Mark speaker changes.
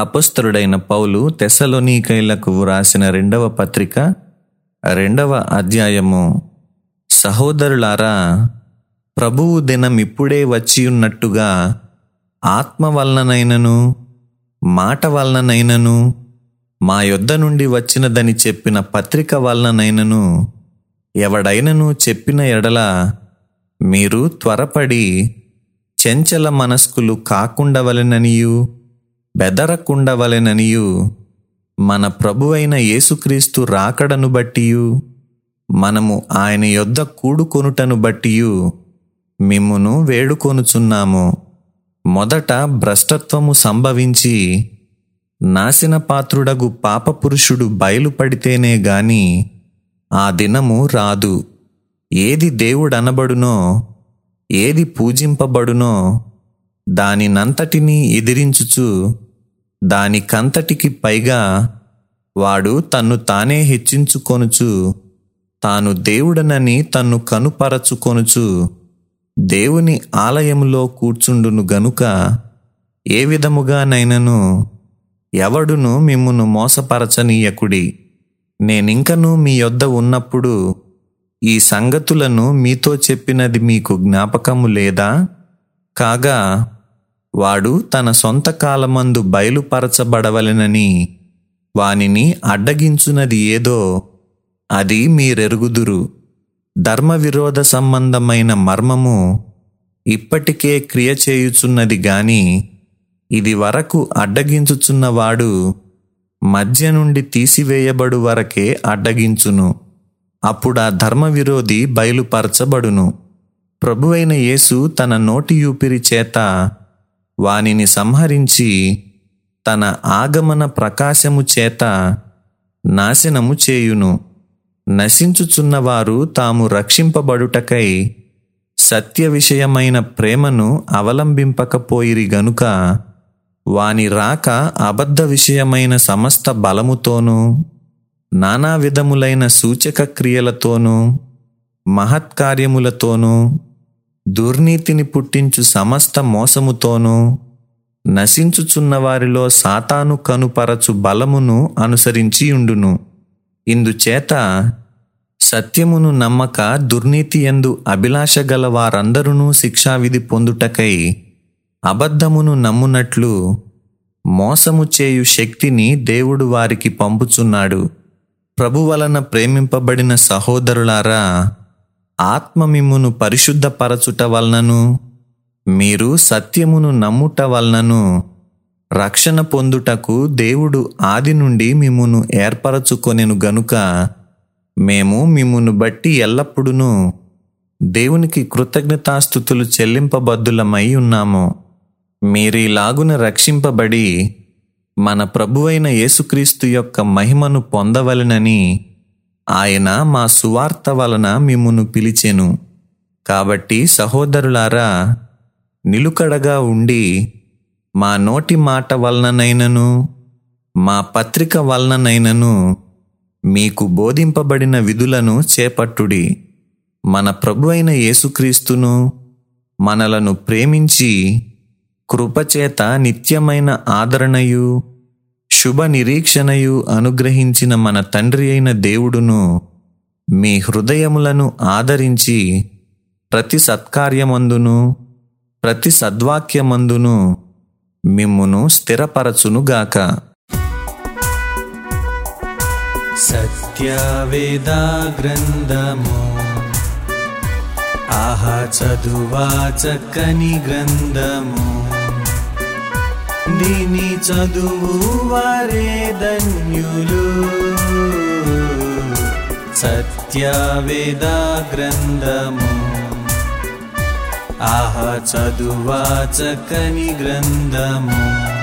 Speaker 1: అపస్తుడైన పౌలు తెసలోనీకైలకు వ్రాసిన రెండవ పత్రిక రెండవ అధ్యాయము. సహోదరులారా ప్రభువు దినం ఇప్పుడే వచ్చి ఉన్నట్టుగా ఆత్మ వలననైనను మాట వలననైనను మా యొద్ద నుండి వచ్చినదని చెప్పిన పత్రిక వలననైనను ఎవడైనను చెప్పిన ఎడల మీరు త్వరపడి చెంచల మనస్కులు కాకుండా వలననియూ బెదరకుండవలెననియు. మన ప్రభువైన యేసుక్రీస్తు రాకడను బట్టియు. మనము ఆయన యొద్ద కూడుకొనుటను బట్టియు. మిమ్మును వేడుకొనుచున్నాము. మొదట భ్రష్టత్వము సంభవించి నాశన పాత్రుడగు పాపపురుషుడు బయలుపడితేనే గాని ఆ దినము రాదు. ఏది దేవుడనబడునో ఏది పూజింపబడునో దానినంతటినీ ఎదిరించుచు దానికంతటికి పైగా వాడు తన్ను తానే హెచ్చించుకొనుచు తాను దేవుడనని తన్ను కనుపరచుకొనుచు దేవుని ఆలయములో కూర్చుండును గనుక ఏ విధముగానైనను ఎవడును మిమ్మును మోసపరచనీయకుడి. నేనింకను మీ యొద్ద ఉన్నప్పుడు ఈ సంగతులను మీతో చెప్పినది మీకు జ్ఞాపకము లేదా? కాగా వాడు తన సొంత కాలమందు బయలుపరచబడవలెనని వానిని అడ్డగించునది ఏదో అది మీరెరుగుదురు. ధర్మ విరోధ సంబంధమైన మర్మము ఇప్పటికే క్రియ చేయుచున్నది గాని ఇది వరకు అడ్డగించుచున్నవాడు మధ్య నుండి తీసివేయబడు వరకే అడ్డగించును. అప్పుడా ధర్మ విరోధి బయలుపరచబడును. ప్రభువైన యేసు తన నోటి యూపిరి చేత వానిని సంహరించి తన ఆగమన ప్రకాశము చేత నాశనము చేయును. నశించుచున్నవారు తాము రక్షింపబడుటకై సత్య విషయమైన ప్రేమను అవలంబింపకపోయిరి గనుక వాని రాక అబద్ధ విషయమైన సమస్త బలముతోనూ నానా విధములైన సూచక క్రియలతోనూ మహత్కార్యములతోనూ దుర్నీతిని పుట్టించు సమస్త మోసముతోనూ నశించుచున్న వారిలో సాతాను కనుపరచు బలమును అనుసరించి ఉండును. ఇందుచేత సత్యమును నమ్మక దుర్నీతి ఎందు అభిలాష గల వారందరూ శిక్షావిధి పొందుటకై అబద్ధమును నమ్మునట్లు మోసము చేయు శక్తిని దేవుడు వారికి పంపుచున్నాడు. ప్రభు వలన ప్రేమింపబడిన సహోదరులారా ఆత్మ మిమ్మును పరిశుద్ధపరచుట వలనను మీరు సత్యమును నమ్ముట వలనను రక్షణ పొందుటకు దేవుడు ఆది నుండి మిమ్మును ఏర్పరచుకొనెను గనుక మేము మిమ్మును బట్టి ఎల్లప్పుడూ దేవునికి కృతజ్ఞతాస్థుతులు చెల్లింపబద్దులమై ఉన్నాము. మీరీలాగున రక్షింపబడి మన ప్రభువైన యేసుక్రీస్తు యొక్క మహిమను పొందవలెనని ఆయన మా సువార్త వలన మిమ్మును పిలిచెను. కాబట్టి సహోదరులారా నిలుకడగా ఉండి మా నోటి మాట వలననైనను మా పత్రిక వలననైనను మీకు బోధింపబడిన విధులను చేపట్టుడి. మన ప్రభువైన యేసుక్రీస్తును మనలను ప్రేమించి కృపచేత నిత్యమైన ఆదరణయు శుభ నిరీక్షణయు అనుగ్రహించిన మన తండ్రి అయిన దేవుడును మీ హృదయములను ఆదరించి ప్రతి సత్కార్యమందును ప్రతి సద్వాక్యమందును మిమ్మును స్థిరపరచునుగాక సత్యవేదా గ్రంథము ఆహా చదువా చక్కని గ్రంథము. దీని చదువు వారే ధన్యులు. సత్యవేద గ్రంథము. ఆహ చదువా చక్కని గ్రంథము.